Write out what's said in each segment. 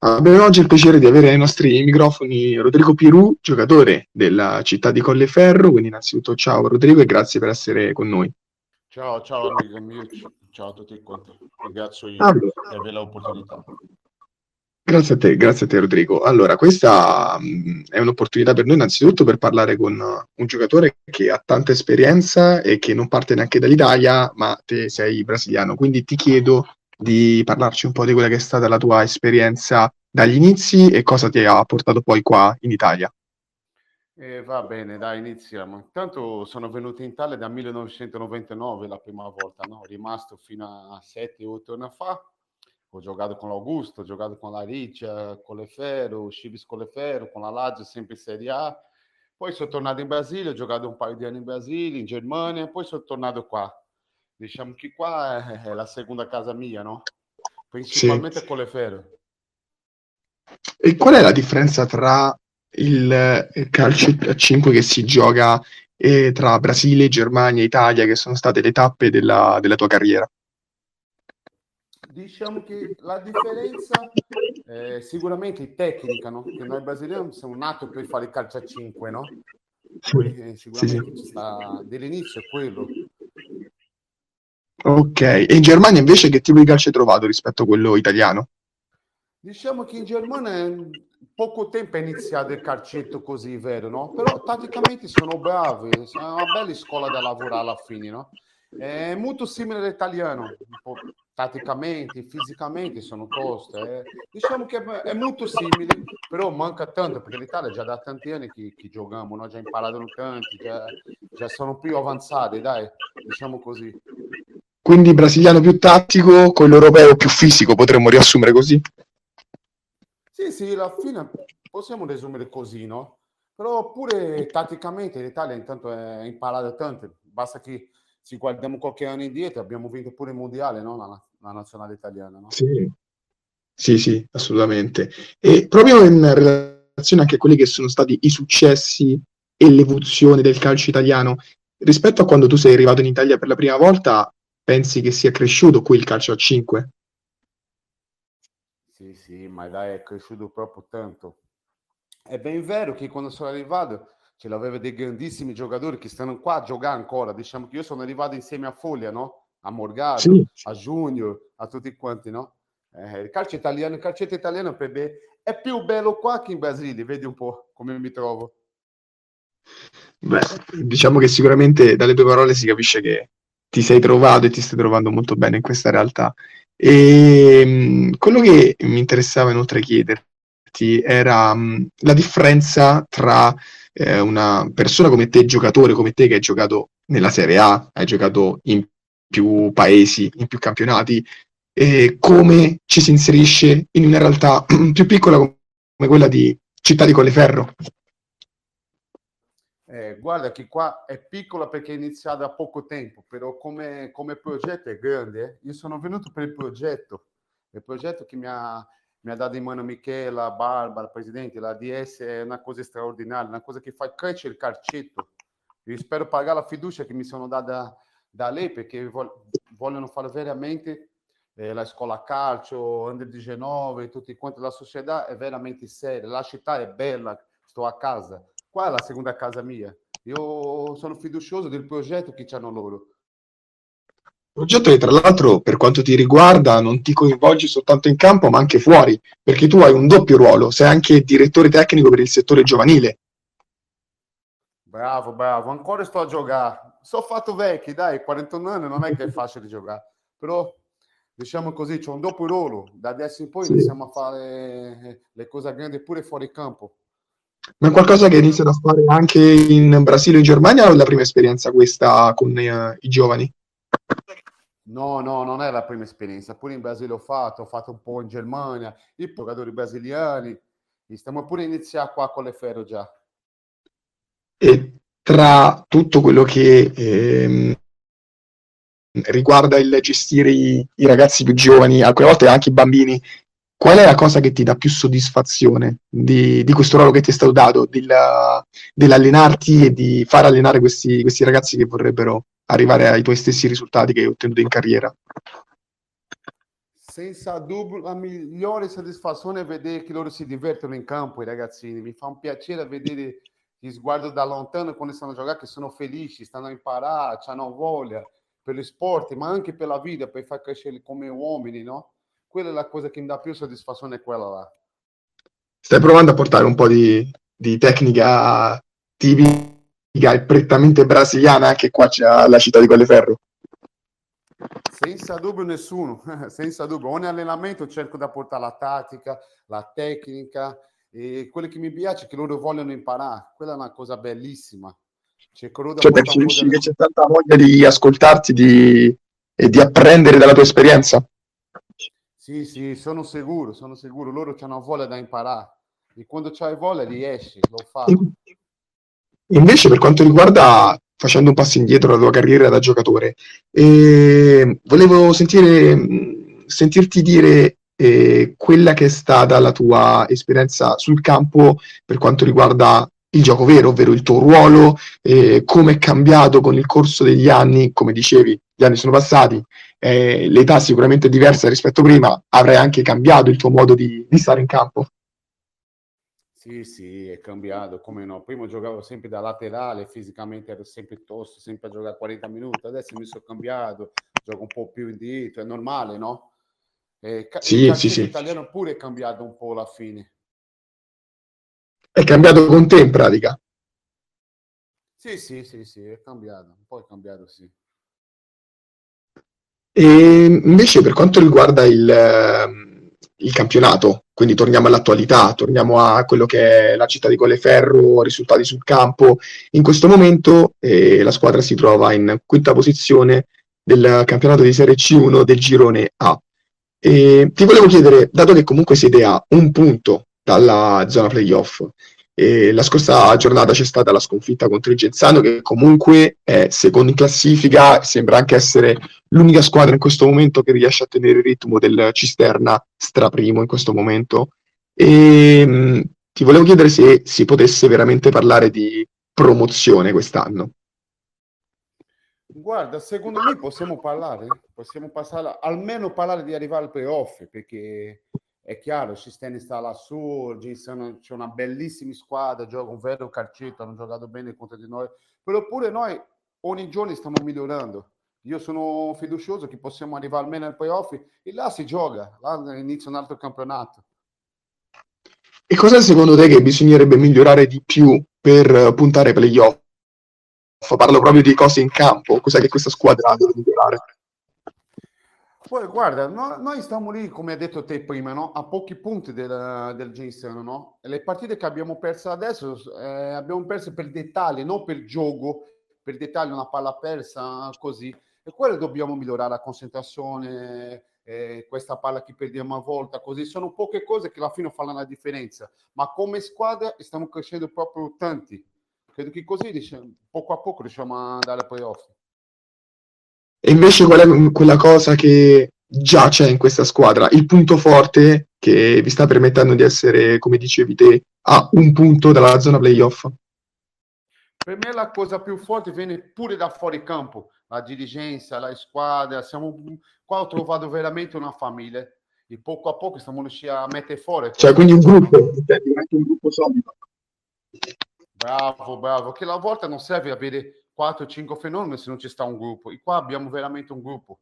Abbiamo oggi il piacere di avere ai nostri microfoni Rodrigo Pirù, giocatore della città di Colleferro. Quindi, innanzitutto, ciao Rodrigo e grazie per essere con noi. Ciao, ciao amico mio, ciao a tutti quanti. Ringrazio io allora. di avere l'opportunità. Grazie a te, grazie a te Rodrigo. Allora, questa mh, è un'opportunità per noi innanzitutto per parlare con un giocatore che ha tanta esperienza e che non parte neanche dall'Italia, ma te sei brasiliano, quindi ti chiedo di parlarci un po' di quella che è stata la tua esperienza dagli inizi e cosa ti ha portato poi qua in Italia. Eh, va bene, dai, iniziamo. Intanto sono venuto in Italia dal 1999 la prima volta, no? rimasto fino a 7-8 anni fa ho giocato con l'Augusto, ho giocato con la Riccia, con Lefero, Civis con Lefero, con la Lazio, sempre in Serie A. Poi sono tornato in Brasile, ho giocato un paio di anni in Brasile, in Germania, poi sono tornato qua. Diciamo che qua è, la seconda casa mia, no? Principalmente sì. con Lefero. E qual è la differenza tra il, il calcio a 5 che si gioca eh, tra Brasile, Germania e Italia, che sono state le tappe della, della tua carriera? diciamo che la differenza è sicuramente tecnica, no? Che noi brasiliani siamo nati per fare il calcio a 5, no? Poi, sicuramente sì, sì. Dell'inizio è quello. Ok, e in Germania invece che tipo di calcio hai trovato rispetto a quello italiano? Diciamo che in Germania poco tempo è iniziato il calcetto così, vero, no? Però tatticamente sono bravi, è una bella scuola da lavorare alla fine, no? È molto simile all'italiano, tatticamente, fisicamente sono toste. Eh. Diciamo che è molto simile, però manca tanto perché l'Italia già da tanti anni che, che giochiamo, no? già imparato tanti, già, già sono più avanzati, dai, diciamo così. Quindi brasiliano più tattico, quello europeo più fisico, potremmo riassumere così? Sì, sì, alla fine possiamo riassumere così, no? Però pure tatticamente l'Italia intanto è imparata tanto, basta che ci guardiamo qualche anno indietro, abbiamo vinto pure il mondiale, no? la, la nazionale italiana. No? Sì. sì, sì, assolutamente. E proprio in relazione anche a quelli che sono stati i successi e l'evoluzione del calcio italiano, rispetto a quando tu sei arrivato in Italia per la prima volta, pensi che sia cresciuto qui il calcio a 5? Sì, sì, ma dai, è cresciuto proprio tanto. È ben vero che quando sono arrivato ce l'aveva dei grandissimi giocatori che stanno qua a giocare ancora. Diciamo che io sono arrivato insieme a Foglia, no? A Morgado, sì. a Junior, a tutti quanti, no? Eh, il calcio italiano, il calcetto italiano per me è più bello qua che in Brasile, vedi un po' come mi trovo. Beh, diciamo che sicuramente dalle tue parole si capisce che ti sei trovato e ti stai trovando molto bene in questa realtà. E ehm, quello che mi interessava inoltre chiederti era mh, la differenza tra eh, una persona come te, giocatore come te, che hai giocato nella Serie A, hai giocato in più paesi, in più campionati, eh, come ci si inserisce in una realtà più piccola come quella di Città di Colleferro? Eh, guarda che qua è piccola perché è iniziata da poco tempo, però come, come progetto è grande. Eh? Io sono venuto per il progetto, il progetto che mi ha, mi ha dato in mano Michela, Barbara, Presidente, la DS è una cosa straordinaria, una cosa che fa crescere il calcetto. Io spero pagare la fiducia che mi sono data da lei perché vogliono fare veramente eh, la scuola calcio, Under 19, tutti quanti, la società è veramente seria, la città è bella, sto a casa. Qua è la seconda casa mia. Io sono fiducioso del progetto che hanno loro Progetto che tra l'altro per quanto ti riguarda non ti coinvolgi soltanto in campo ma anche fuori, perché tu hai un doppio ruolo, sei anche direttore tecnico per il settore giovanile. Bravo, bravo, ancora sto a giocare. Sono fatto vecchi, dai, 41 anni non è che è facile giocare, però diciamo così, c'è un doppio ruolo, da adesso in poi sì. iniziamo a fare le cose grandi pure fuori campo. Ma è qualcosa che iniziano a fare anche in Brasile o in Germania o è la prima esperienza questa con eh, i giovani? No, no, non è la prima esperienza. Pure in Brasile ho fatto, ho fatto un po' in Germania, i giocatori brasiliani. Stiamo pure iniziando qua con le ferro già. E tra tutto quello che ehm, riguarda il gestire i, i, ragazzi più giovani, alcune volte anche i bambini, qual è la cosa che ti dà più soddisfazione di, di questo ruolo che ti è stato dato, dell'allenarti e di far allenare questi, questi ragazzi che vorrebbero arrivare ai tuoi stessi risultati che hai ottenuto in carriera? senza dubbio, la migliore soddisfazione è vedere che loro si divertono in campo, i ragazzini. Mi fa un piacere vedere gli sguardo da lontano quando stanno a giocare, che sono felici, stanno a imparare, hanno voglia per lo sport, ma anche per la vita, per far crescere come uomini, no? Quella è la cosa che mi dà più soddisfazione, è quella là. Stai provando a portare un po' di, di tecnica tipica prettamente brasiliana anche qua c'è la città di Colleferro? Senza dubbio nessuno, senza dubbio. Ogni allenamento cerco di portare la tattica, la tecnica e quello che mi piace è che loro vogliono imparare. Quella è una cosa bellissima. Cerco cioè, percepisci che c'è tanta voglia di ascoltarti di... e di apprendere dalla tua esperienza? Sì, sì, sono sicuro, sono sicuro. Loro hanno voglia da imparare e quando c'hai voglia riesci, lo fai. Invece per quanto riguarda facendo un passo indietro la tua carriera da giocatore. E volevo sentire, sentirti dire eh, quella che è stata la tua esperienza sul campo per quanto riguarda il gioco vero, ovvero il tuo ruolo, eh, come è cambiato con il corso degli anni, come dicevi, gli anni sono passati, eh, l'età sicuramente è diversa rispetto a prima, avrai anche cambiato il tuo modo di, di stare in campo. Sì, sì, è cambiato, come no. Prima giocavo sempre da laterale, fisicamente ero sempre tosto, sempre a giocare 40 minuti, adesso mi sono cambiato, gioco un po' più indietro, è normale, no? Eh, ca- sì, sì, sì. italiano pure è cambiato un po' alla fine. È cambiato con te in pratica? Sì, sì, sì, sì, è cambiato, un po' è cambiato, sì. E invece per quanto riguarda il, ehm, il campionato, quindi torniamo all'attualità, torniamo a quello che è la città di Colleferro, risultati sul campo. In questo momento eh, la squadra si trova in quinta posizione del campionato di Serie C1 del girone A. E ti volevo chiedere, dato che comunque siete a un punto dalla zona playoff, e la scorsa giornata c'è stata la sconfitta contro il Genzano, che comunque è secondo in classifica, sembra anche essere l'unica squadra in questo momento che riesce a tenere il ritmo del Cisterna straprimo in questo momento. E mh, mm, ti volevo chiedere se si potesse veramente parlare di promozione quest'anno. Guarda, secondo me possiamo parlare, possiamo passare, almeno parlare di arrivare al playoff, perché è chiaro, Sisteni sta lassù, c'è una bellissima squadra, gioca un vero calcetto, hanno giocato bene contro di noi, però pure noi ogni giorno stiamo migliorando. Io sono fiducioso che possiamo arrivare almeno al playoff e là si gioca, là inizia un altro campionato. E cosa secondo te che bisognerebbe migliorare di più per puntare ai playoff? Parlo proprio di cose in campo, cos'è che questa squadra deve migliorare? Poi guarda, no, noi stiamo lì, come hai detto te prima, no? a pochi punti del, del Ginseng, no? le partite che abbiamo perso adesso eh, abbiamo perso per dettagli, non per gioco, per dettagli una palla persa così. E quello dobbiamo migliorare la concentrazione, eh, questa palla che perdiamo a volta, così. Sono poche cose che alla fine fanno la differenza. Ma come squadra stiamo crescendo proprio tanti. Credo che così diciamo, poco a poco riusciamo a andare ai playoff. E invece qual è quella cosa che già c'è in questa squadra? Il punto forte che vi sta permettendo di essere, come dicevi te, a un punto dalla zona playoff? Per me la cosa più forte viene pure da fuori campo, la dirigenza, la squadra. Siamo, qua ho trovato veramente una famiglia e poco a poco stiamo riuscendo a mettere fuori. Cioè, quindi un gruppo, un gruppo solido. Bravo, bravo, che la volta non serve avere 4-5 fenomeni se non ci sta un gruppo. E qua abbiamo veramente un gruppo.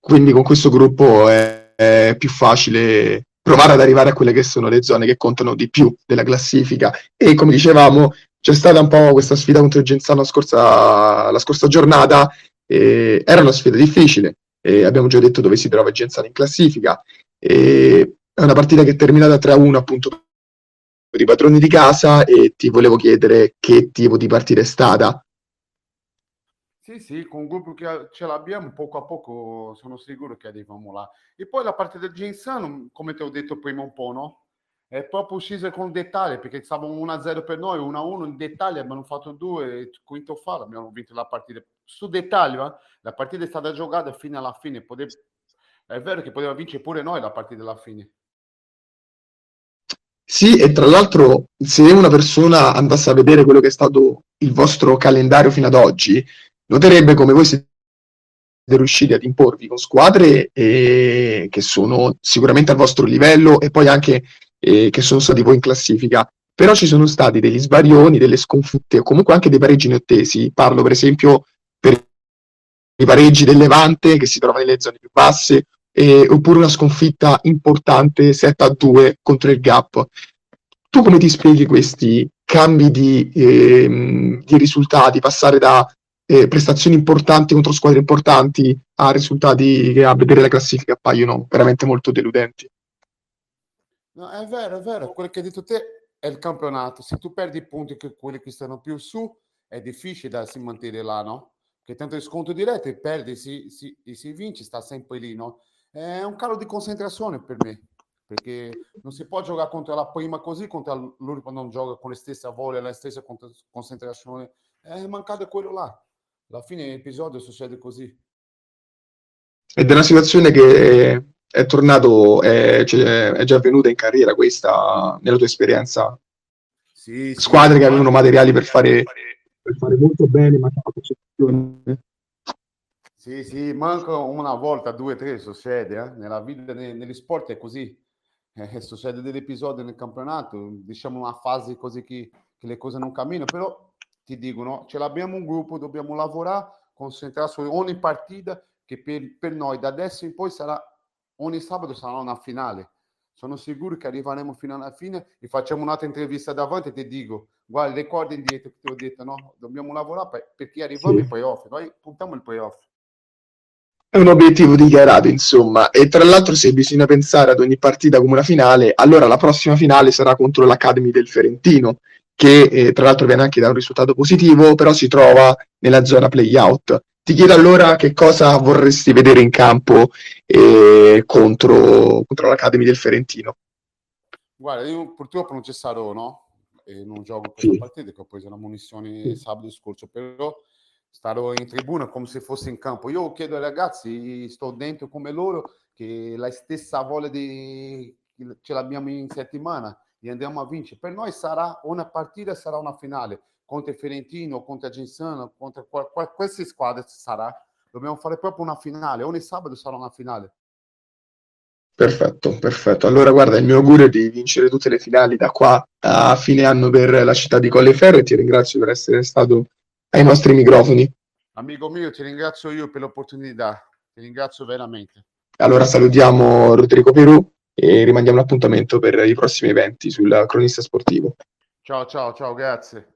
Quindi con questo gruppo è, è più facile provare ad arrivare a quelle che sono le zone che contano di più della classifica. E come dicevamo, c'è stata un po' questa sfida contro il Genzano scorsa, la scorsa giornata. Eh, era una sfida difficile. Eh, abbiamo già detto dove si trova il Genzano in classifica. Eh, è una partita che è terminata 3-1 appunto i padroni di casa e ti volevo chiedere che tipo di partita è stata. Sì, sì, con il gruppo che ce l'abbiamo, poco a poco sono sicuro che arriviamo là. E poi la parte del Ginsano, come ti ho detto prima un po', no? È proprio uscita con dettagli, perché stavamo 1-0 per noi, 1-1 in dettaglio, abbiamo fatto due, quinto fa, abbiamo vinto la partita. Su dettaglio, eh? la partita è stata giocata fino alla fine. Poteva... È vero che poteva vincere pure noi la partita alla fine. Sì, e tra l'altro, se una persona andasse a vedere quello che è stato il vostro calendario fino ad oggi, noterebbe come voi siete riusciti ad imporvi con squadre eh, che sono sicuramente al vostro livello e poi anche eh, che sono stati voi in classifica. Però ci sono stati degli sbarioni, delle sconfitte o comunque anche dei pareggi neottesi. Parlo per esempio per i pareggi del Levante che si trova nelle zone più basse eh, oppure una sconfitta importante 7 a 2 contro il Gap. Tu come ti spieghi questi cambi di, eh, di risultati, passare da eh, prestazioni importanti contro squadre importanti a risultati che a vedere la classifica appaiono veramente molto deludenti? No, è vero, è vero, quello che hai detto te è il campionato. Se tu perdi i punti che quelli che stanno più su, è difficile da si mantenere là, no? Che tanto il sconto diretto, perdi, si, si, si vince, sta sempre lì, no? È un calo di concentrazione per me, perché non si può giocare contro la prima così, contro l'Uripo non gioca con la stessa voglia, la stessa concentrazione. È mancato quello là. Alla fine dell'episodio succede così. Ed è una situazione che è tornato, è, cioè, è già avvenuta in carriera questa, nella tua esperienza? Sì, Squadre sì, che avevano materiali per fare, per fare molto bene, ma che sì, sì, manca una volta, due, tre succede, eh? nella vita, nei, negli sport è così, eh, succede degli episodi nel campionato, diciamo una fase così che, che le cose non camminano, però ti dicono, ce l'abbiamo un gruppo, dobbiamo lavorare, concentrarsi su ogni partita, che per, per noi da adesso in poi sarà, ogni sabato sarà una finale. Sono sicuro che arriveremo fino alla fine e facciamo un'altra intervista davanti e ti dico, guarda, ricorda indietro che ti ho detto, no? Dobbiamo lavorare per, perché arriviamo sì. ai playoff, noi puntiamo il playoff. È un obiettivo dichiarato, insomma, e tra l'altro se bisogna pensare ad ogni partita come una finale, allora la prossima finale sarà contro l'Academy del Ferentino, che eh, tra l'altro viene anche da un risultato positivo, però si trova nella zona play-out. Ti chiedo allora che cosa vorresti vedere in campo eh, contro, contro l'Academy del Ferentino. Guarda, io purtroppo non ci sarò, no? E non gioco questa sì. partita, che ho preso la munizione sì. sabato scorso, però starò in tribuna come se fossi in campo. Io chiedo ai ragazzi, sto dentro come loro, che la stessa voglia di ce l'abbiamo in settimana e andiamo a vincere. Per noi sarà una partita, sarà una finale contro Fiorentino, contro il Gensano, contro qual- qual- queste squadre sarà. Dobbiamo fare proprio una finale. Ogni sabato sarà una finale. Perfetto, perfetto. Allora, guarda, il mio augurio è di vincere tutte le finali da qua a fine anno per la città di Colleferro e ti ringrazio per essere stato ai nostri microfoni. Amico mio, ti ringrazio io per l'opportunità, ti ringrazio veramente. Allora salutiamo Rodrigo Perù e rimandiamo l'appuntamento per i prossimi eventi sul cronista sportivo. Ciao, ciao, ciao, grazie.